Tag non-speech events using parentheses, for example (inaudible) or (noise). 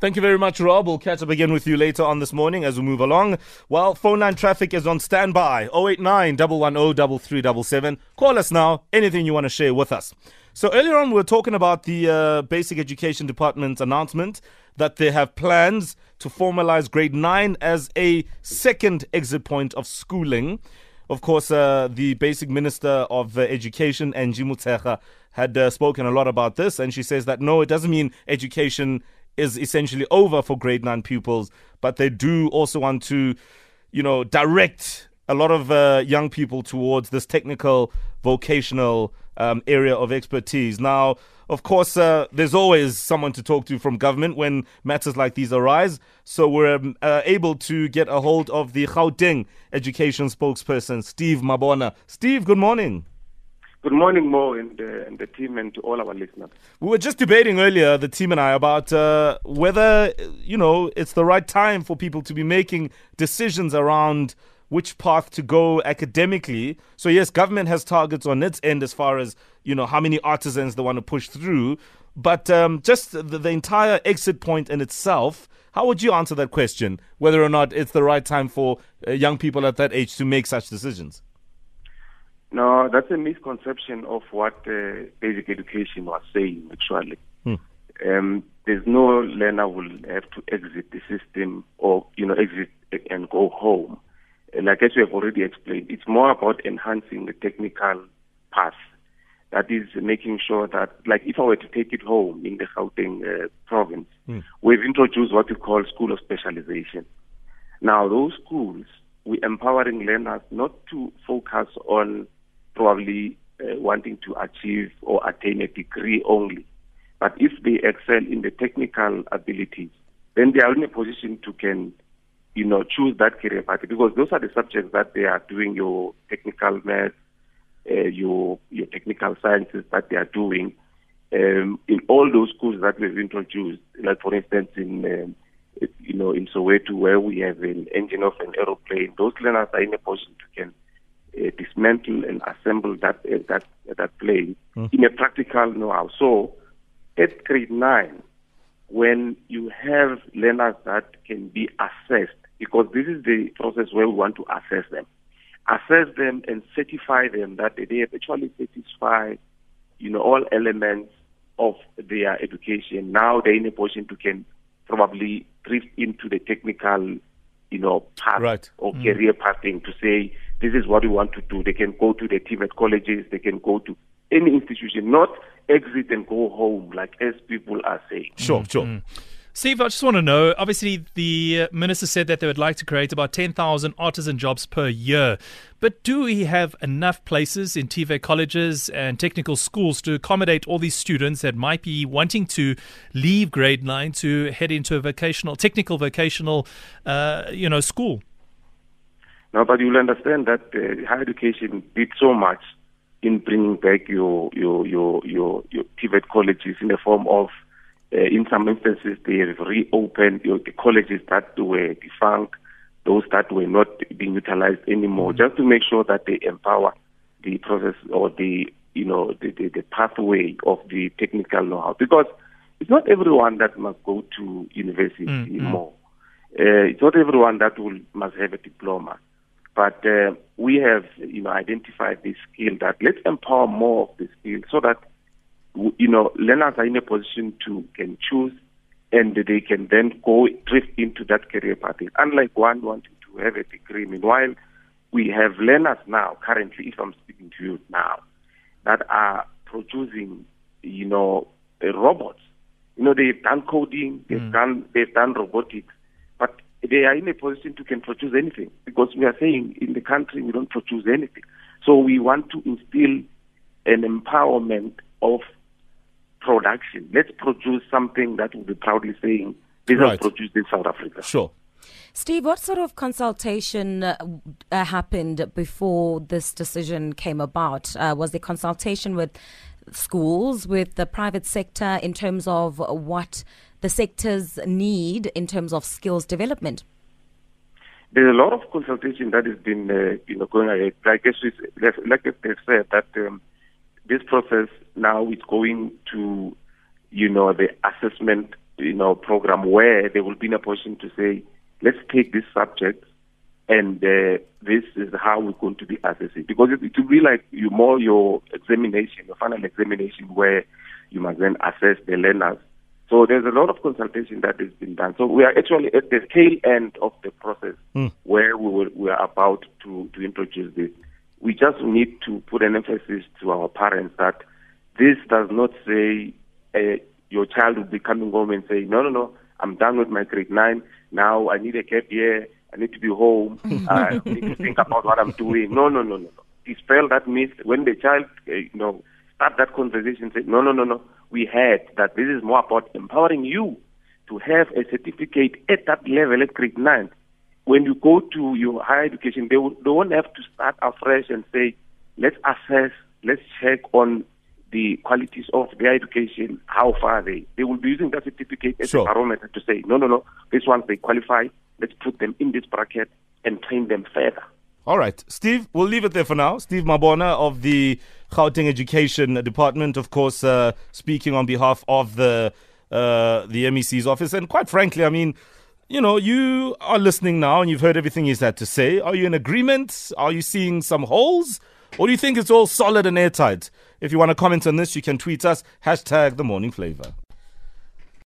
Thank you very much, Rob. We'll catch up again with you later on this morning as we move along. Well, phone line traffic is on standby 089 110 3377. Call us now. Anything you want to share with us. So, earlier on, we were talking about the uh, Basic Education Department's announcement that they have plans to formalize grade 9 as a second exit point of schooling. Of course, uh, the basic minister of uh, education, Angie Motshekga, had uh, spoken a lot about this, and she says that no, it doesn't mean education is essentially over for grade nine pupils, but they do also want to, you know, direct a lot of uh, young people towards this technical, vocational um, area of expertise. Now, of course, uh, there's always someone to talk to from government when matters like these arise. So we're um, uh, able to get a hold of the Gauteng education spokesperson, Steve Mabona. Steve, good morning. Good morning, Mo, and, uh, and the team, and to all our listeners. We were just debating earlier, the team and I, about uh, whether you know it's the right time for people to be making decisions around which path to go academically. So yes, government has targets on its end as far as you know how many artisans they want to push through, but um, just the, the entire exit point in itself. How would you answer that question? Whether or not it's the right time for uh, young people at that age to make such decisions? No, that's a misconception of what uh, basic education was saying. Actually, hmm. um, there's no learner will have to exit the system or you know exit and go home like as we have already explained, it's more about enhancing the technical path. That is making sure that, like if I were to take it home in the Gauteng uh, province, mm. we've introduced what we call school of specialization. Now, those schools, we're empowering learners not to focus on probably uh, wanting to achieve or attain a degree only, but if they excel in the technical abilities, then they are in a position to can you know, choose that career path because those are the subjects that they are doing your technical math, uh, your your technical sciences that they are doing. Um, in all those schools that we've introduced, like for instance in um, you know in Soweto where we have an engine of an aeroplane, those learners are in a position to can uh, dismantle and assemble that uh, that that plane mm. in a practical know-how. So at grade nine, when you have learners that can be assessed because this is the process where we want to assess them. Assess them and certify them that they have actually satisfied, you know, all elements of their education. Now they're in a position to can probably drift into the technical, you know, path right. or mm. career pathing to say this is what we want to do. They can go to the TVET colleges, they can go to any institution, not exit and go home like as people are saying. Sure, sure. Mm. Steve, I just want to know obviously, the uh, minister said that they would like to create about 10,000 artisan jobs per year. But do we have enough places in TVET colleges and technical schools to accommodate all these students that might be wanting to leave grade nine to head into a vocational, technical vocational, uh, you know, school? No, but you'll understand that uh, higher education did so much in bringing back your your your your, your TVET colleges in the form of uh, in some instances, they have reopened you know, the colleges that were defunct, those that were not being utilized anymore, mm-hmm. just to make sure that they empower the process or the you know the, the, the pathway of the technical know-how. Because it's not everyone that must go to university mm-hmm. anymore. Uh, it's not everyone that will must have a diploma. But uh, we have, you know, identified this skill that let's empower more of the skill so that you know, learners are in a position to can choose and they can then go drift into that career path. Unlike one wanting to have a degree. Meanwhile, we have learners now, currently, if I'm speaking to you now, that are producing, you know, uh, robots. You know, they've done coding, they've mm. done they've done robotics, they are in a position to can produce anything because we are saying in the country we don't produce anything. So we want to instill an empowerment of production. Let's produce something that will be proudly saying this right. is produced in South Africa. Sure. Steve, what sort of consultation uh, uh, happened before this decision came about? Uh, was there consultation with schools, with the private sector in terms of what the sectors need in terms of skills development? There's a lot of consultation that has been, uh, you know, going ahead. Like, like they've said, that um, this process now is going to, you know, the assessment you know, program where they will be in a to say, let's take this subject and uh, this is how we're going to be assessing. Because it, it will be like you more your examination, your final examination, where you must then assess the learners. So there's a lot of consultation that has been done. So we are actually at the tail end of the process mm. where we, will, we are about to, to introduce this. We just need to put an emphasis to our parents that this does not say uh, your child will be coming home and say, no, no, no, I'm done with my grade nine. Now I need a gap year. I need to be home. (laughs) I need to think about what I'm doing. No, no, no, no. Dispel that myth. When the child, uh, you know, start that conversation, say, no, no, no, no. We had that this is more about empowering you to have a certificate at that level at grade nine. When you go to your higher education, they, will, they won't have to start afresh and say, let's assess, let's check on the qualities of their education, how far they? They will be using that certificate as sure. a barometer to say, no, no, no, this one they qualify, let's put them in this bracket and train them further. All right, Steve, we'll leave it there for now. Steve Mabona of the Gauteng Education Department, of course, uh, speaking on behalf of the uh, the MEC's office. And quite frankly, I mean, you know, you are listening now and you've heard everything he's had to say. Are you in agreement? Are you seeing some holes? Or do you think it's all solid and airtight? If you want to comment on this, you can tweet us, hashtag the Morning Flava.